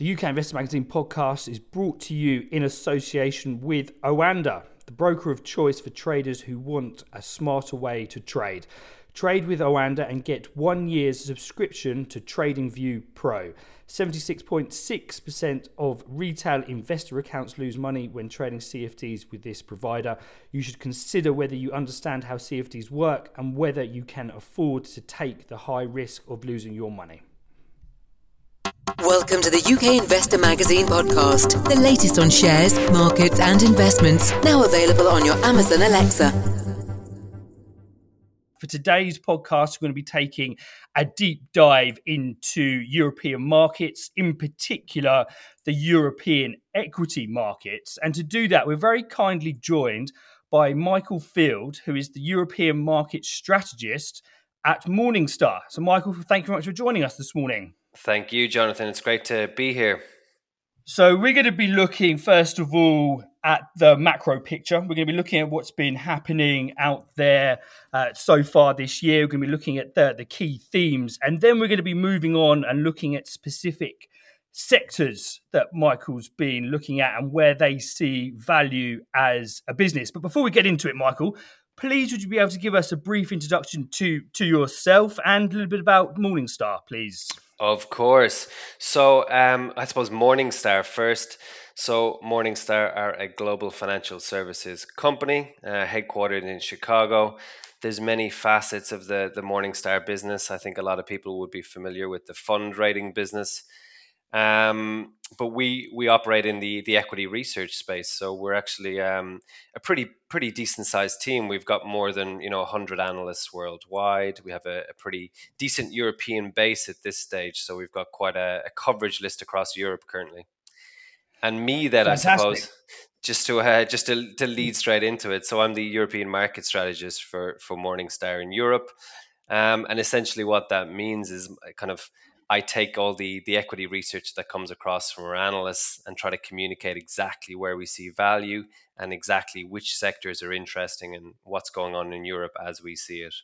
The UK Investor Magazine podcast is brought to you in association with Oanda, the broker of choice for traders who want a smarter way to trade. Trade with Oanda and get one year's subscription to TradingView Pro. 76.6% of retail investor accounts lose money when trading CFDs with this provider. You should consider whether you understand how CFDs work and whether you can afford to take the high risk of losing your money. Welcome to the UK Investor Magazine podcast, the latest on shares, markets, and investments, now available on your Amazon Alexa. For today's podcast, we're going to be taking a deep dive into European markets, in particular the European equity markets. And to do that, we're very kindly joined by Michael Field, who is the European market strategist at Morningstar. So, Michael, thank you very much for joining us this morning. Thank you, Jonathan. It's great to be here. So, we're going to be looking, first of all, at the macro picture. We're going to be looking at what's been happening out there uh, so far this year. We're going to be looking at the, the key themes. And then we're going to be moving on and looking at specific sectors that Michael's been looking at and where they see value as a business. But before we get into it, Michael, please would you be able to give us a brief introduction to to yourself and a little bit about Morningstar, please? Of course. So um, I suppose Morningstar first. So Morningstar are a global financial services company uh, headquartered in Chicago. There's many facets of the the Morningstar business. I think a lot of people would be familiar with the fund rating business. Um, but we we operate in the the equity research space, so we're actually um, a pretty pretty decent sized team. We've got more than you know hundred analysts worldwide. We have a, a, pretty decent European base at this stage, so we've got quite a, a coverage list across Europe currently. And me, that I suppose, just to uh, just to, to lead straight into it. So I'm the European market strategist for for Morningstar in Europe, um, and essentially what that means is kind of I take all the the equity research that comes across from our analysts and try to communicate exactly where we see value and exactly which sectors are interesting and what's going on in Europe as we see it.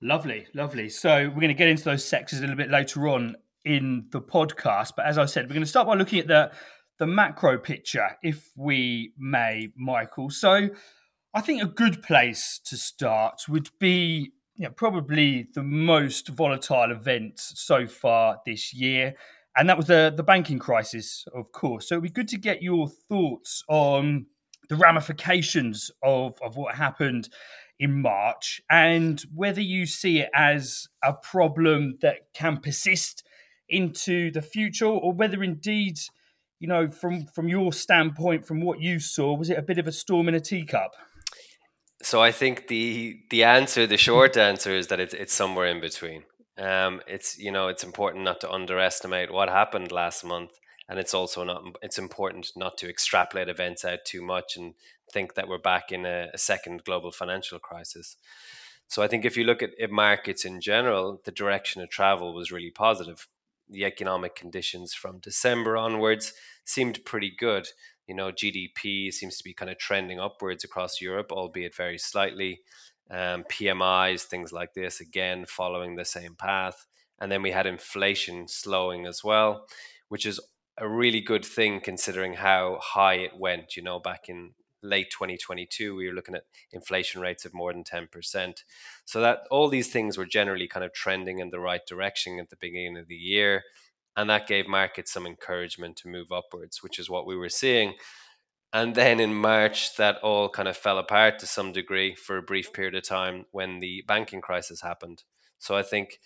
Lovely, lovely. So we're going to get into those sectors a little bit later on in the podcast, but as I said, we're going to start by looking at the the macro picture, if we may, Michael. So I think a good place to start would be yeah, probably the most volatile event so far this year. And that was the, the banking crisis, of course. So it'd be good to get your thoughts on the ramifications of, of what happened in March and whether you see it as a problem that can persist into the future or whether indeed, you know, from, from your standpoint, from what you saw, was it a bit of a storm in a teacup? So I think the the answer, the short answer, is that it's it's somewhere in between. Um, it's you know it's important not to underestimate what happened last month, and it's also not it's important not to extrapolate events out too much and think that we're back in a, a second global financial crisis. So I think if you look at, at markets in general, the direction of travel was really positive. The economic conditions from December onwards seemed pretty good you know, GDP seems to be kind of trending upwards across Europe, albeit very slightly. Um, PMIs, things like this, again, following the same path. And then we had inflation slowing as well, which is a really good thing considering how high it went. You know, back in late 2022, we were looking at inflation rates of more than 10%. So that all these things were generally kind of trending in the right direction at the beginning of the year and that gave markets some encouragement to move upwards, which is what we were seeing. And then in March, that all kind of fell apart to some degree for a brief period of time when the banking crisis happened. So I think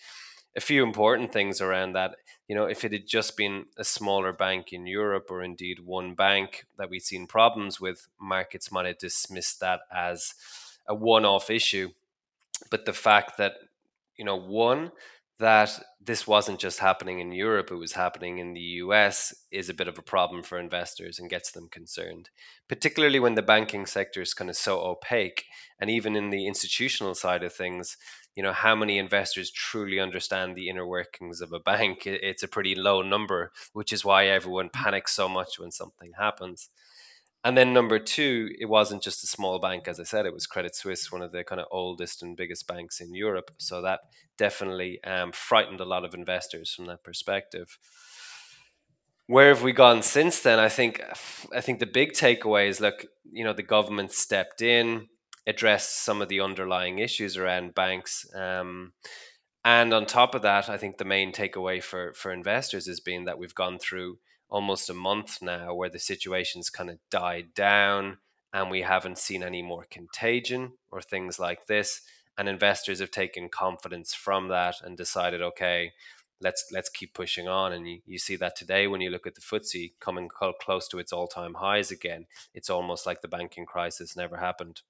a few important things around that. You know, if it had just been a smaller bank in Europe or indeed one bank that we'd seen problems with, markets might have dismissed that as a one off issue. But the fact that, you know, one, that this wasn't just happening in Europe, it was happening in the US is a bit of a problem for investors and gets them concerned, particularly when the banking sector is kind of so opaque. And even in the institutional side of things, you know, how many investors truly understand the inner workings of a bank? It's a pretty low number, which is why everyone mm. panics so much when something happens. And then number two, it wasn't just a small bank, as I said, it was Credit Suisse, one of the kind of oldest and biggest banks in Europe. So that definitely um, frightened a lot of investors from that perspective. where have we gone since then? I think I think the big takeaway is look, you know, the government stepped in, addressed some of the underlying issues around banks. Um, and on top of that, I think the main takeaway for for investors has been that we've gone through almost a month now where the situation's kind of died down and we haven't seen any more contagion or things like this and investors have taken confidence from that and decided okay let's let's keep pushing on. And you, you see that today when you look at the FTSE coming close to its all time highs again. It's almost like the banking crisis never happened.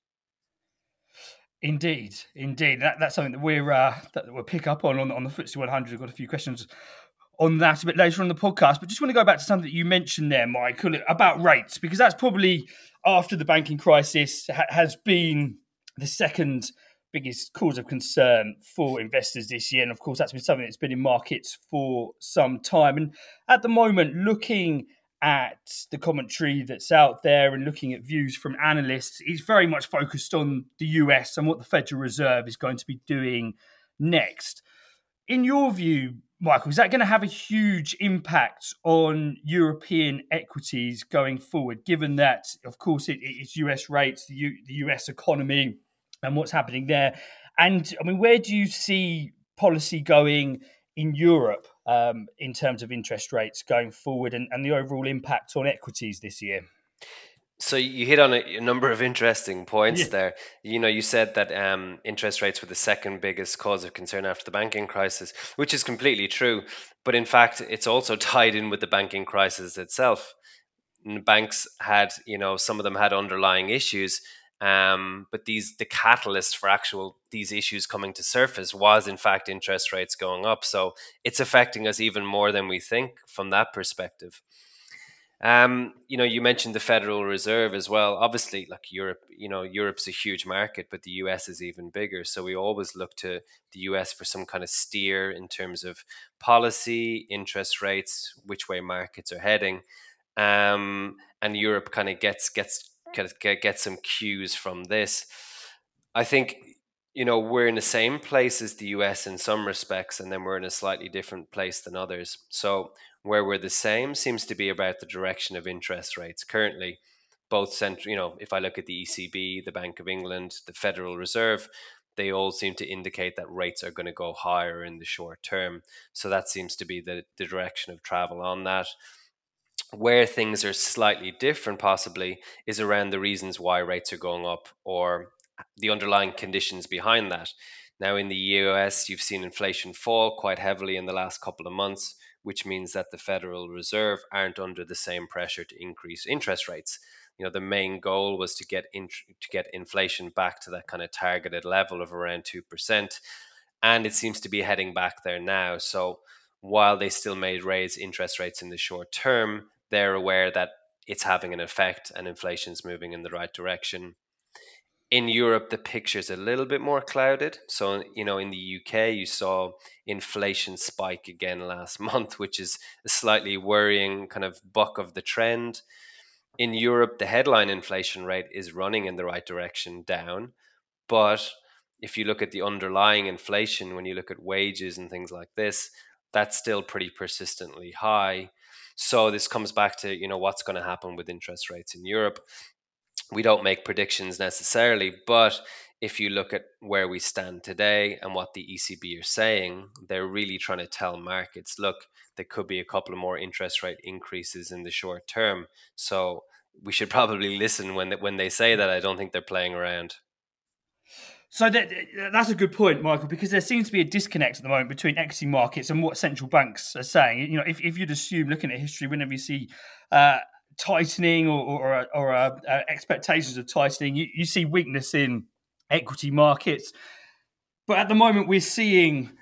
Indeed, indeed. That, that's something that we're uh, that we'll pick up on on, on the FTSE 100. I've got a few questions on that a bit later on the podcast, but just want to go back to something that you mentioned there, Michael, about rates, because that's probably after the banking crisis ha- has been the second biggest cause of concern for investors this year. And of course, that's been something that's been in markets for some time. And at the moment, looking at the commentary that's out there and looking at views from analysts, it's very much focused on the US and what the Federal Reserve is going to be doing next. In your view, Michael, is that going to have a huge impact on European equities going forward, given that, of course, it, it's US rates, the, U, the US economy, and what's happening there. And I mean, where do you see policy going in Europe um, in terms of interest rates going forward and, and, the overall impact on equities this year? So you hit on a, a number of interesting points yeah. there. You know, you said that um, interest rates were the second biggest cause of concern after the banking crisis, which is completely true. But in fact, it's also tied in with the banking crisis itself. Banks had, you know, some of them had underlying issues um, but these the catalyst for actual these issues coming to surface was in fact interest rates going up. So it's affecting us even more than we think from that perspective. Um, you know, you mentioned the Federal Reserve as well. Obviously, like Europe, you know, Europe's a huge market, but the US is even bigger. So we always look to the US for some kind of steer in terms of policy, interest rates, which way markets are heading. Um, and Europe kind of gets gets get, get some cues from this. I think you know we're in the same place as the US in some respects, and then we're in a slightly different place than others. So where we're the same seems to be about the direction of interest rates currently. Both central, you know, if I look at the ECB, the Bank of England, the Federal Reserve, they all seem to indicate that rates are going to go higher in the short term. So that seems to be the, the direction of travel on that where things are slightly different possibly is around the reasons why rates are going up or the underlying conditions behind that. Now, in the US, you've seen inflation fall quite heavily in the last couple of months, which means that the Federal Reserve aren't under the same pressure to increase interest rates. You know, the main goal was to get in, to get inflation back to that kind of targeted level of around two percent, and it seems to be heading back there now. So, while they still may raise interest rates in the short term, they're aware that it's having an effect and inflation's moving in the right direction. In Europe, the picture's a little bit more clouded. So, you know, in the UK, you saw inflation spike again last month, which is a slightly worrying kind of buck of the trend. In Europe, the headline inflation rate is running in the right direction down. But if you look at the underlying inflation, when you look at wages and things like this, that's still pretty persistently high. So this comes back to you know what's going to happen with interest rates in Europe. We don't make predictions necessarily, but if you look at where we stand today and what the ECB are saying, they're really trying to tell markets, look, there could be a couple of more interest rate increases in the short term. So we should probably listen when they, when they say that. I don't think they're playing around. So that, that's a good point, Michael, because there seems to be a disconnect at the moment between equity markets and what central banks are saying. You know, if, if you'd assume, looking at history, whenever you see uh, tightening or, or, or uh, uh, expectations of tightening, you, you see weakness in equity markets. But at the moment, we're seeing,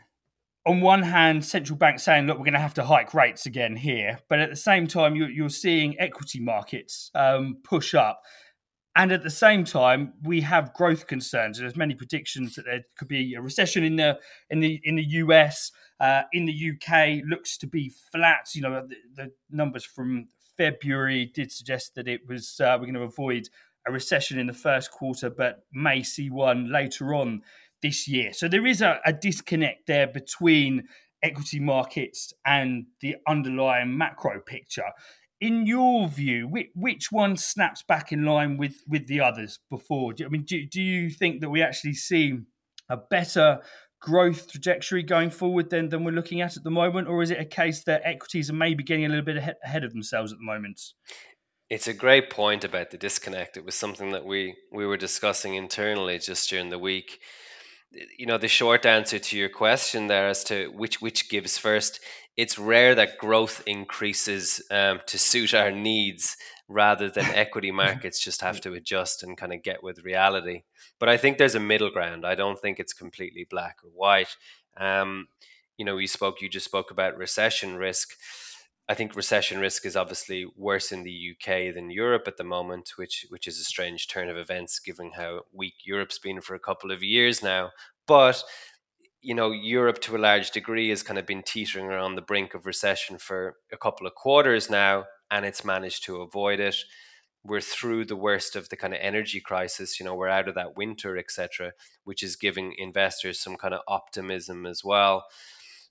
on one hand, central banks saying, look, we're going to have to hike rates again here. But at the same time, you're, you're seeing equity markets um, push up. And at the same time, we have growth concerns. There's many predictions that there could be a recession in the in the in the US. Uh, in the UK, looks to be flat. You know, the, the numbers from February did suggest that it was uh, we're going to avoid a recession in the first quarter, but may see one later on this year. So there is a, a disconnect there between equity markets and the underlying macro picture. In your view, which, one snaps back in line with, with the others before? Do, I mean, do, do you think that we actually see a better growth trajectory going forward than, than we're looking at at the moment? Or is it a case that equities are maybe getting a little bit ahead of themselves at the moment? It's a great point about the disconnect. It was something that we, we were discussing internally just during the week you know the short answer to your question there as to which which gives first it's rare that growth increases um, to suit our needs rather than equity markets just have to adjust and kind of get with reality. But i think there's a middle ground. I don't think it's completely black or white. Um, you know you spoke you just spoke about recession risk I think recession risk is obviously worse in the UK than Europe at the moment, which which is a strange turn of events given how weak Europe's been for a couple of years now. But you know, Europe to a large degree has kind of been teetering around the brink of recession for a couple of quarters now, and it's managed to avoid it. We're through the worst of the kind of energy crisis. You know, we're out of that winter, etc., which is giving investors some kind of optimism as well.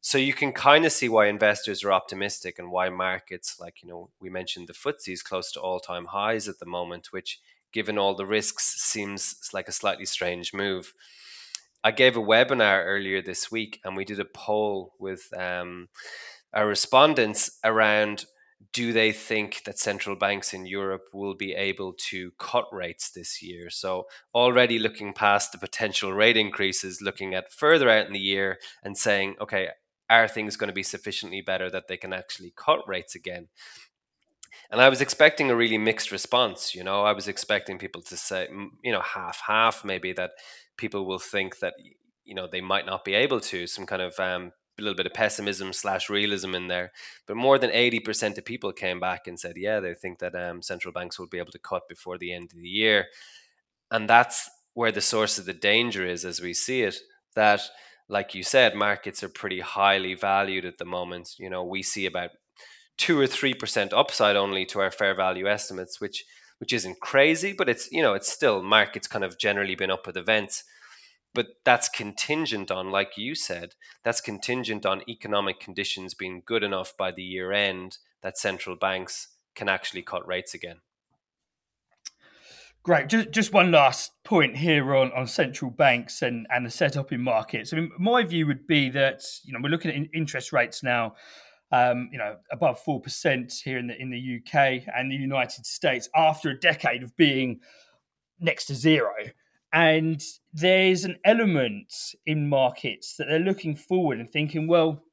So you can kind of see why investors are optimistic and why markets, like, you know, we mentioned the FTSE is close to all time highs at the moment, which, given all the risks, seems like a slightly strange move. I gave a webinar earlier this week and we did a poll with um, our respondents around do they think that central banks in Europe will be able to cut rates this year? So, already looking past the potential rate increases, looking at further out in the year and saying, okay, are things going to be sufficiently better that they can actually cut rates again? And I was expecting a really mixed response. You know, I was expecting people to say, you know, half half maybe that people will think that you know they might not be able to. Some kind of um, a little bit of pessimism slash realism in there. But more than eighty percent of people came back and said, yeah, they think that um, central banks will be able to cut before the end of the year, and that's where the source of the danger is, as we see it. That like you said, markets are pretty highly valued at the moment. You know, we see about two or three percent upside only to our fair value estimates, which which isn't crazy, but it's you know it's still markets kind of generally been up with events. But that's contingent on, like you said, that's contingent on economic conditions being good enough by the year end that central banks can actually cut rates again. Great. Just just one last point here on, on central banks and, and the setup in markets. I mean, my view would be that you know we're looking at interest rates now, um, you know, above four percent here in the in the UK and the United States after a decade of being next to zero. And there's an element in markets that they're looking forward and thinking, well,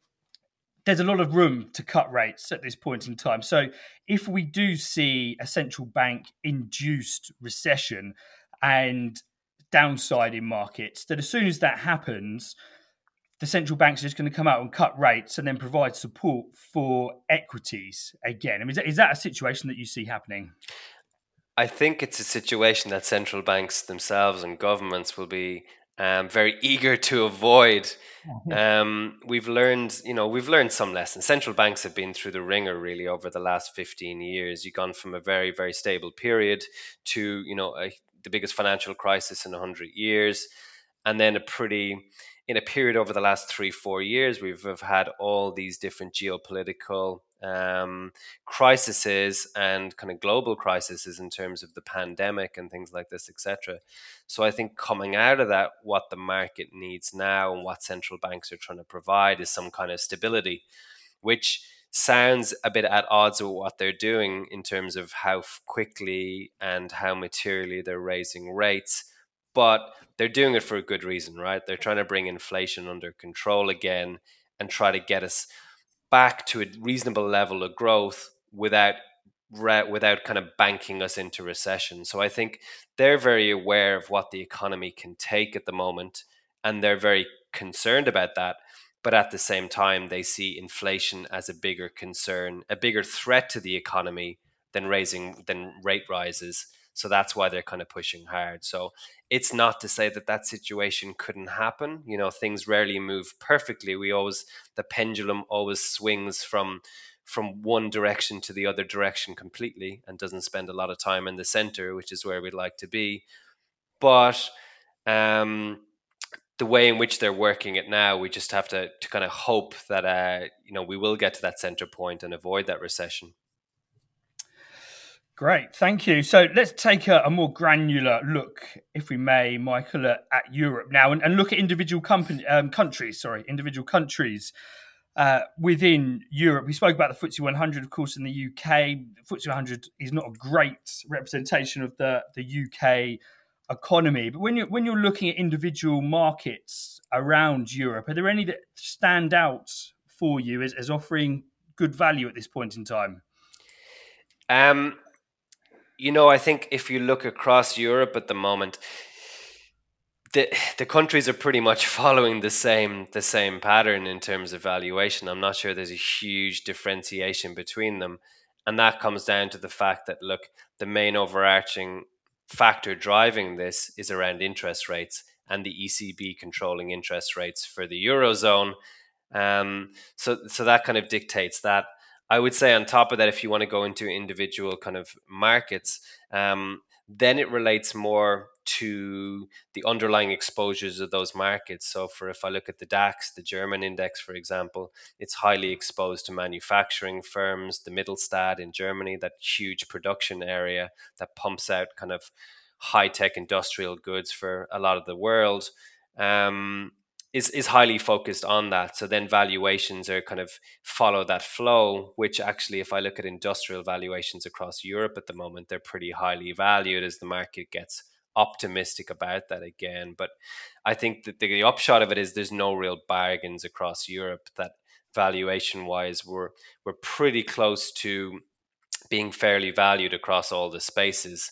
there's a lot of room to cut rates at this point in time. So if we do see a central bank induced recession and downside in markets, that as soon as that happens, the central banks are just going to come out and cut rates and then provide support for equities again. I mean, is that, is that a situation that you see happening? I think it's a situation that central banks themselves and governments will be um, very eager to avoid. Um, we've learned, you know, we've learned some lessons. Central banks have been through the ringer really over the last 15 years. You've gone from a very, very stable period to, you know, a, the biggest financial crisis in 100 years, and then a pretty in a period over the last three, four years, we've had all these different geopolitical um, crises and kind of global crises in terms of the pandemic and things like this, etc. So I think coming out of that, what the market needs now and what central banks are trying to provide is some kind of stability, which sounds a bit at odds with what they're doing in terms of how quickly and how materially they're raising rates but they're doing it for a good reason, right? They're trying to bring inflation under control again and try to get us back to a reasonable level of growth without without kind of banking us into recession. So I think they're very aware of what the economy can take at the moment and they're very concerned about that. But at the same time, they see inflation as a bigger concern, a bigger threat to the economy than raising than rate rises. So that's why they're kind of pushing hard. So it's not to say that that situation couldn't happen. You know, things rarely move perfectly. We always, the pendulum always swings from from one direction to the other direction completely and doesn't spend a lot of time in the center, which is where we'd like to be. But um, the way in which they're working it now, we just have to, to kind of hope that uh, you know we will get to that center point and avoid that recession. Great, thank you. So let's take a, a more granular look, if we may, Michael, at, at Europe now, and, and, look at individual company, um, countries. Sorry, individual countries uh, within Europe. We spoke about the FTSE 100, of course, in the UK. FTSE 100 is not a great representation of the the UK economy, but when you when you're looking at individual markets around Europe, are there any that stand out for you as, as offering good value at this point in time? Um, you know, I think if you look across Europe at the moment, the the countries are pretty much following the same the same pattern in terms of valuation. I'm not sure there's a huge differentiation between them, and that comes down to the fact that look, the main overarching factor driving this is around interest rates and the ECB controlling interest rates for the eurozone. Um, so so that kind of dictates that. I would say on top of that, if you want to go into individual kind of markets, um, then it relates more to the underlying exposures of those markets. So, for if I look at the DAX, the German index, for example, it's highly exposed to manufacturing firms, the Mittelstand in Germany, that huge production area that pumps out kind of high tech industrial goods for a lot of the world. Um, is is highly focused on that. So then valuations are kind of follow that flow, which actually, if I look at industrial valuations across Europe at the moment, they're pretty highly valued as the market gets optimistic about that again. But I think that the upshot of it is there's no real bargains across Europe that valuation wise we're we're pretty close to being fairly valued across all the spaces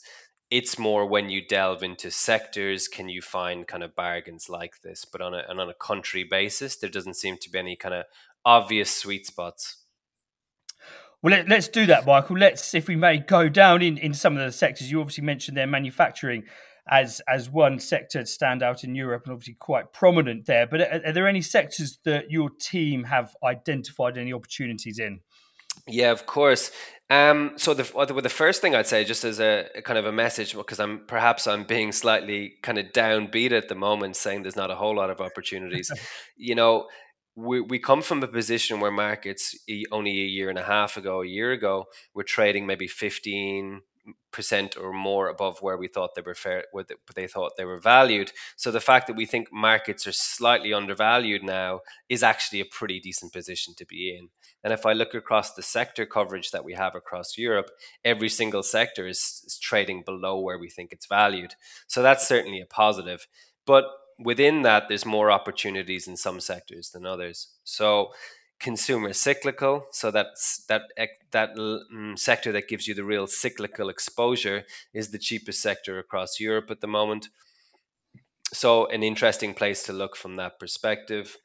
it's more when you delve into sectors can you find kind of bargains like this but on a and on a country basis there doesn't seem to be any kind of obvious sweet spots well let, us do that michael let's if we may go down in in some of the sectors you obviously mentioned there manufacturing as as one sector to stand out in Europe and obviously quite prominent there. But are, are, there any sectors that your team have identified any opportunities in? Yeah, of course. Um, so the the first thing I'd say, just as a, a kind of a message, because I'm perhaps I'm being slightly kind of downbeat at the moment, saying there's not a whole lot of opportunities. you know, we, we come from a position where markets only a year and a half ago, a year ago, were trading maybe 15, percent or more above where we thought they were fair, where they thought they were valued. So the fact that we think markets are slightly undervalued now is actually a pretty decent position to be in. And if I look across the sector coverage that we have across Europe, every single sector is, is trading below where we think it's valued. So that's certainly a positive. But within that, there's more opportunities in some sectors than others. So consumer cyclical so that's that that mm, sector that gives you the real cyclical exposure is the cheapest sector across Europe at the moment. So an interesting place to look from that perspective.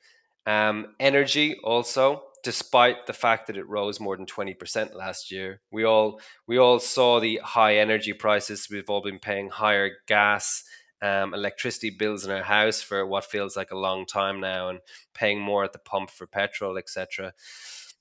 Um, energy also despite the fact that it rose more than 20% last year we all we all saw the high energy prices. We've all been paying higher gas um, electricity bills in our house for what feels like a long time now and paying more at the pump for petrol, etc.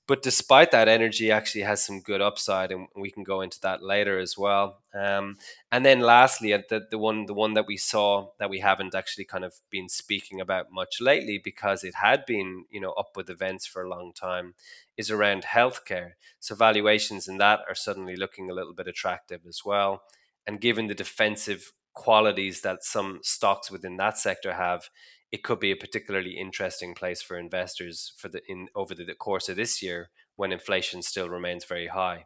But despite that, energy actually has some good upside, and we can go into that later as well. Um, and then, lastly, the, the one the one that we saw that we haven't actually kind of been speaking about much lately because it had been you know up with events for a long time is around healthcare. So valuations in that are suddenly looking a little bit attractive as well. And given the defensive qualities that some stocks within that sector have, it could be a particularly interesting place for investors for the in over the, the course of this year when inflation still remains very high.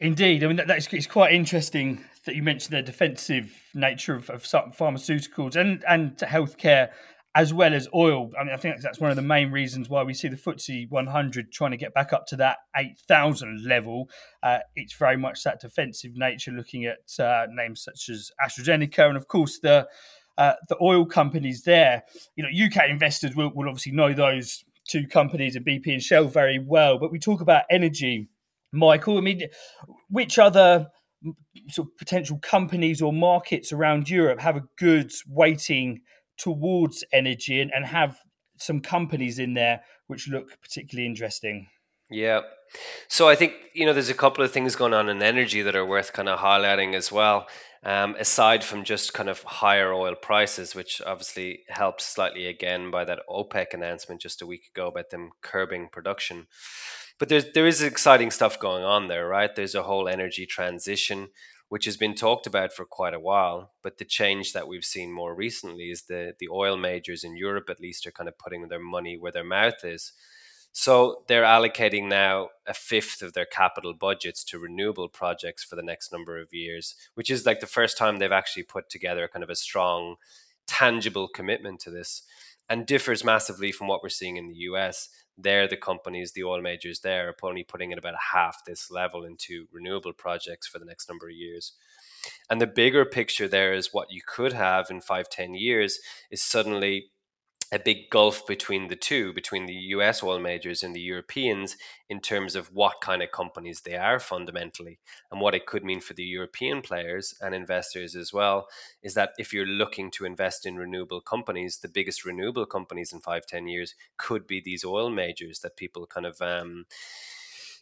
Indeed, I mean that, that's it's quite interesting that you mentioned the defensive nature of, of pharmaceuticals and and healthcare as well as oil. I mean, I think that's one of the main reasons why we see the FTSE 100 trying to get back up to that 8,000 level. Uh, it's very much that defensive nature, looking at uh, names such as AstraZeneca and, of course, the uh, the oil companies there. You know, UK investors will, will obviously know those two companies, and BP and Shell, very well. But we talk about energy, Michael. I mean, which other sort of potential companies or markets around Europe have a good weighting? Towards energy and, and have some companies in there which look particularly interesting? Yeah. So I think you know there's a couple of things going on in energy that are worth kind of highlighting as well. Um, aside from just kind of higher oil prices, which obviously helped slightly again by that OPEC announcement just a week ago about them curbing production. But there's there is exciting stuff going on there, right? There's a whole energy transition which has been talked about for quite a while. But the change that we've seen more recently is the the oil majors in Europe, at least, are kind of putting their money where their mouth is. So they're allocating now a fifth of their capital budgets to renewable projects for the next number of years, which is like the first time they've actually put together kind of a strong, tangible commitment to this and differs massively from what we're seeing in the US. They're the companies, the oil majors there are only putting in about half this level into renewable projects for the next number of years. And the bigger picture there is what you could have in five, ten years is suddenly a big gulf between the two, between the US oil majors and the Europeans, in terms of what kind of companies they are fundamentally. And what it could mean for the European players and investors as well is that if you're looking to invest in renewable companies, the biggest renewable companies in five, ten years could be these oil majors that people kind of um,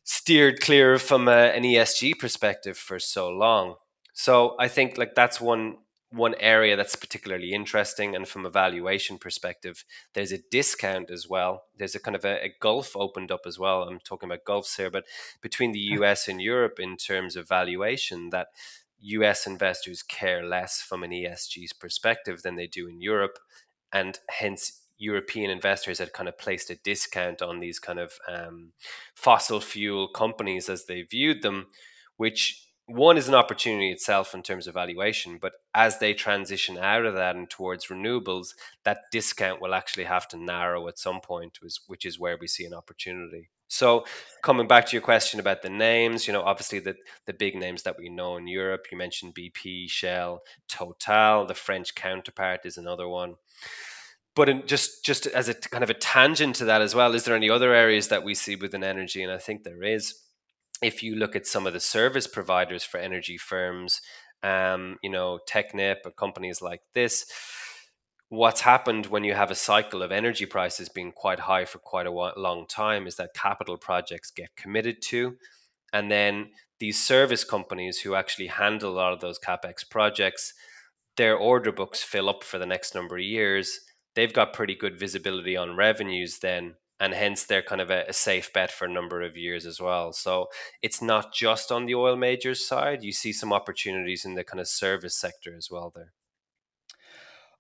steered clear from a, an ESG perspective for so long. So I think like that's one one area that's particularly interesting and from a valuation perspective there's a discount as well. There's a kind of a, a, gulf opened up as well. I'm talking about gulfs here but between the us and europe in terms of valuation that us investors care less from an esg's perspective than they do in europe and hence european investors had kind of placed a discount on these kind of um, fossil fuel companies as they viewed them which one is an opportunity itself in terms of valuation, but as they transition out of that and towards renewables, that discount will actually have to narrow at some point, which is where we see an opportunity. So, coming back to your question about the names, you know, obviously the the big names that we know in Europe, you mentioned BP, Shell, Total, the French counterpart is another one. But in just just as a kind of a tangent to that as well, is there any other areas that we see within energy? And I think there is if you look at some of the service providers for energy firms, um, you know, Technip or companies like this, what's happened when you have a cycle of energy prices being quite high for quite a long time is that capital projects get committed to. And then these service companies who actually handle a lot of those capex projects, their order books fill up for the next number of years. They've got pretty good visibility on revenues then and hence they're kind of a, a, safe bet for a number of years as well. So it's not just on the oil majors side. You see some opportunities in the kind of service sector as well there.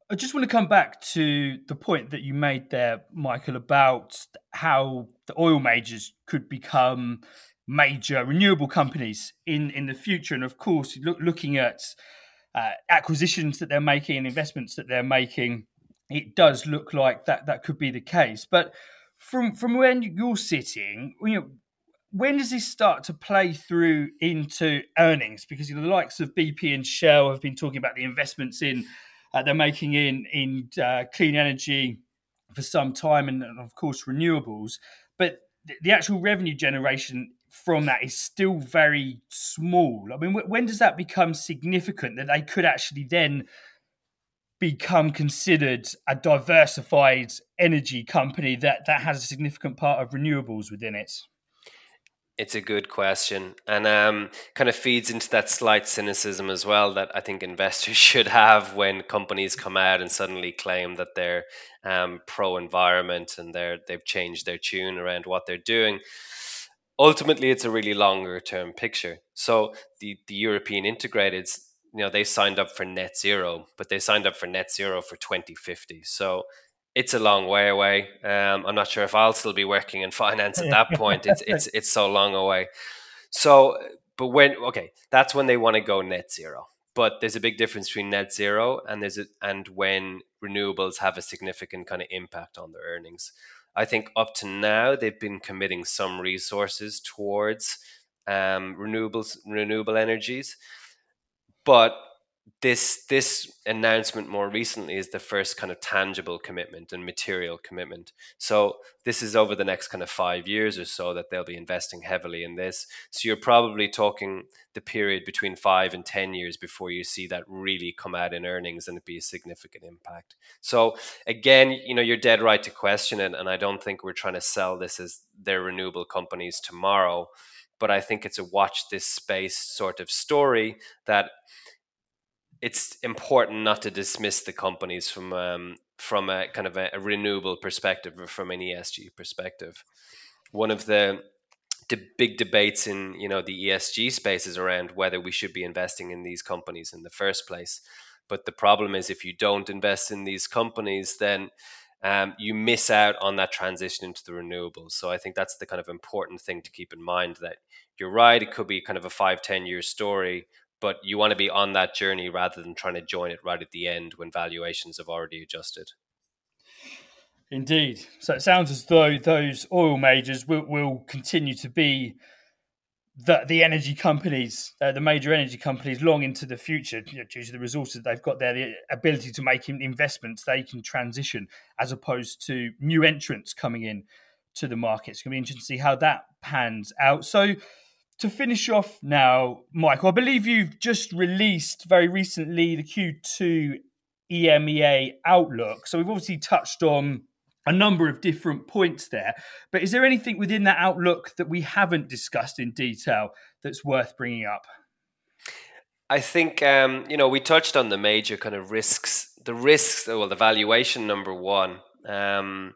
I just want to come back to the point that you made there, Michael, about how the oil majors could become major renewable companies in, in the future. And of course, look, looking at uh, acquisitions that they're making and investments that they're making, it does look like that that could be the case. But from from when you're sitting, you know, when does this start to play through into earnings? Because you know, the likes of BP and Shell have been talking about the investments in uh, they're making in in uh, clean energy for some time, and, and of course renewables. But the, the actual revenue generation from that is still very small. I mean, when does that become significant that they could actually then become considered a diversified energy company that, that has a significant part of renewables within it? It's a good question, and um, kind of feeds into that slight cynicism as well that I think investors should have when companies come out and suddenly claim that they're um, pro-environment and they're they've changed their tune around what they're doing. Ultimately, it's a really longer term picture. So the the European integrateds you know they signed up for net zero, but they signed up for net zero for 2050. So it's a long way away. Um, I'm not sure if I'll still be working in finance at that point. It's it's it's so long away. So, but when okay, that's when they want to go net zero. But there's a big difference between net zero and there's a, and when renewables have a significant kind of impact on their earnings. I think up to now they've been committing some resources towards um, renewables, renewable energies, but this this announcement more recently is the first kind of tangible commitment and material commitment. So this is over the next kind of five years or so that they'll be investing heavily in this. So you're probably talking the period between five and ten years before you see that really come out in earnings and it be a significant impact. So again, you know, you're dead right to question it, and I don't think we're trying to sell this as their renewable companies tomorrow. But I think it's a watch this space sort of story that it's important not to dismiss the companies from um, from a kind of a, a, renewable perspective or from an ESG perspective. One of the the big debates in you know the ESG space is around whether we should be investing in these companies in the first place. But the problem is if you don't invest in these companies, then um, you miss out on that transition into the renewables. So I think that's the kind of important thing to keep in mind that you're right, it could be kind of a five, 10 year story, but you want to be on that journey rather than trying to join it right at the end when valuations have already adjusted. Indeed. So it sounds as though those oil majors will, will continue to be the, the energy companies, uh, the major energy companies, long into the future, you know, due to the resources they've got there, the ability to make investments they can transition, as opposed to new entrants coming in to the market. It's going to be interesting to see how that pans out. So, to finish off now, Michael, I believe you've just released very recently the Q2 EMEA outlook. So we've obviously touched on a number of different points there. But is there anything within that outlook that we haven't discussed in detail that's worth bringing up? I think um, you know we touched on the major kind of risks. The risks, well, the valuation number one. Um,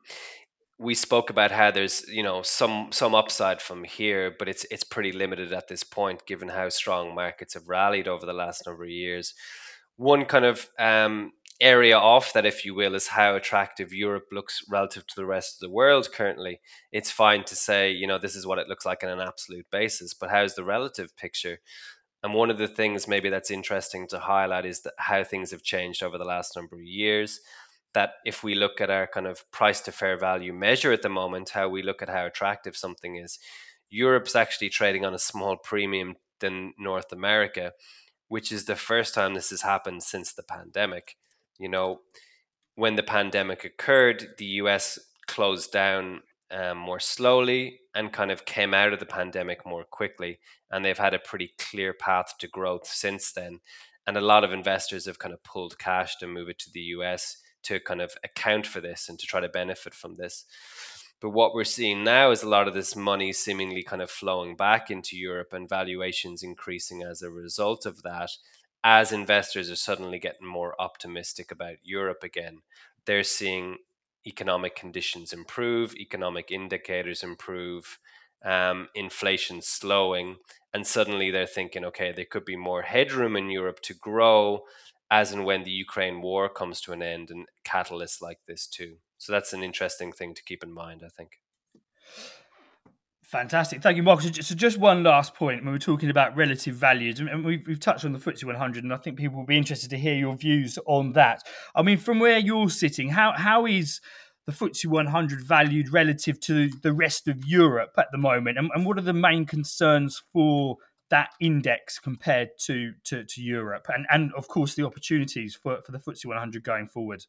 we spoke about how there's you know some some upside from here, but it's it's pretty limited at this point, given how strong markets have rallied over the last number of years. One kind of um, area off that, if you will, is how attractive Europe looks relative to the rest of the world currently. It's fine to say, you know, this is what it looks like on an absolute basis, but how's the relative picture? And one of the things maybe that's interesting to highlight is that how things have changed over the last number of years that if we look at our kind of price to fair value measure at the moment, how we look at how attractive something is, Europe's actually trading on a small premium than North America, which is the first time this has happened since the pandemic. You know, when the pandemic occurred, the US closed down um, more slowly and kind of came out of the pandemic more quickly. And they've had a pretty clear path to growth since then. And a lot of investors have kind of pulled cash to move it to the US to kind of account for this and to try to benefit from this. But what we're seeing now is a lot of this money seemingly kind of flowing back into Europe and valuations increasing as a result of that. As investors are suddenly getting more optimistic about Europe again, they're seeing economic conditions improve, economic indicators improve, um, inflation slowing, and suddenly they're thinking, okay, there could be more headroom in Europe to grow as and when the Ukraine war comes to an end and catalysts like this too. So that's an interesting thing to keep in mind, I think. Fantastic. Thank you, Mark. So just one last point when we're talking about relative values, and we've, touched on the FTSE 100, and I think people will be interested to hear your views on that. I mean, from where you're sitting, how how is the FTSE 100 valued relative to the rest of Europe at the moment? And, and what are the main concerns for that index compared to, to, to Europe and, and of course the opportunities for, for the FTSE 100 going forward?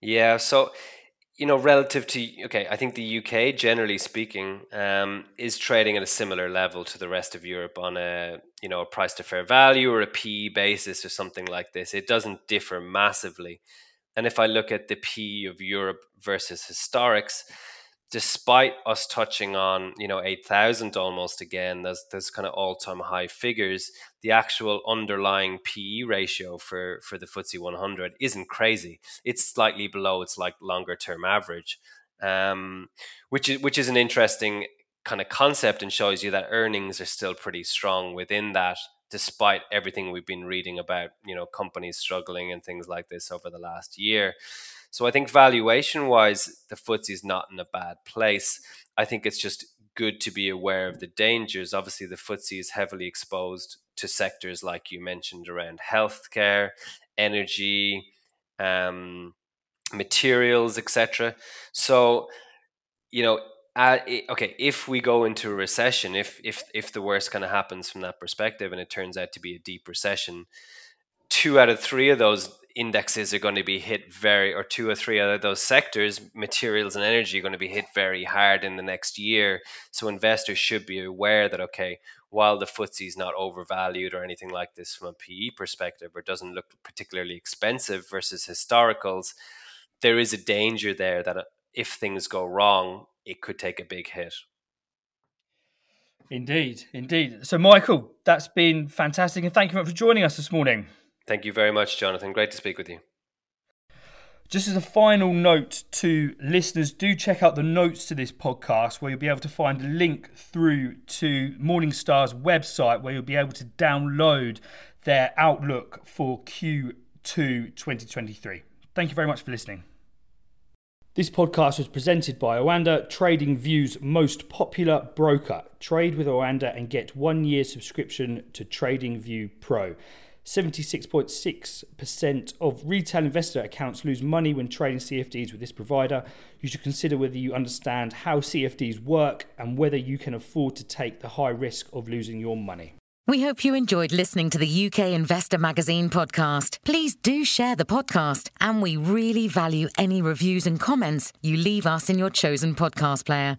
Yeah, so you know, relative to okay, I think the UK, generally speaking, um, is trading at a similar level to the rest of Europe on a you know a price to fair value or a PE basis or something like this. It doesn't differ massively. And if I look at the PE of Europe versus historics, despite us touching on you know 8000 almost again there's there's kind of all-time high figures the actual underlying PE ratio for for the FTSE 100 isn't crazy. It's slightly below its like longer term average um, which is which is an interesting kind of concept and shows you that earnings are still pretty strong within that despite everything we've been reading about you know companies struggling and things like this over the last year so I think valuation wise, the FTSE is not in a bad place. I think it's just good to be aware of the dangers. Obviously, the FTSE is heavily exposed to sectors like you mentioned around healthcare, energy, um, materials, etc. So, you know, uh, okay, if we go into a recession, if if if the worst kind of happens from that perspective, and it turns out to be a deep recession, two out of three of those indexes are going to be hit very, or two or three of those sectors, materials and energy, are going to be hit very hard in the next year. So investors should be aware that okay, while the FTSE is not overvalued or anything like this from a PE perspective, or doesn't look particularly expensive versus historicals, there is a danger there that uh, if things go wrong, it could take a big hit. Indeed, indeed. So, Michael, that's been fantastic, and thank you for joining us this morning. Thank you very much, Jonathan. Great to speak with you. Just as a final note to listeners, do check out the notes to this podcast where you'll be able to find a link through to Morningstar's website where you'll be able to download their outlook for Q2 2023. Thank you very much for listening. This podcast was presented by Oanda, Trading View's most popular broker. Trade with Oanda and get one year subscription to Trading View Pro. 76.6% of retail investor accounts lose money when trading CFDs with this provider. You should consider whether you understand how CFDs work and whether you can afford to take the high risk of losing your money. We hope you enjoyed listening to the UK Investor Magazine podcast. Please do share the podcast, and we really value any reviews and comments you leave us in your chosen podcast player.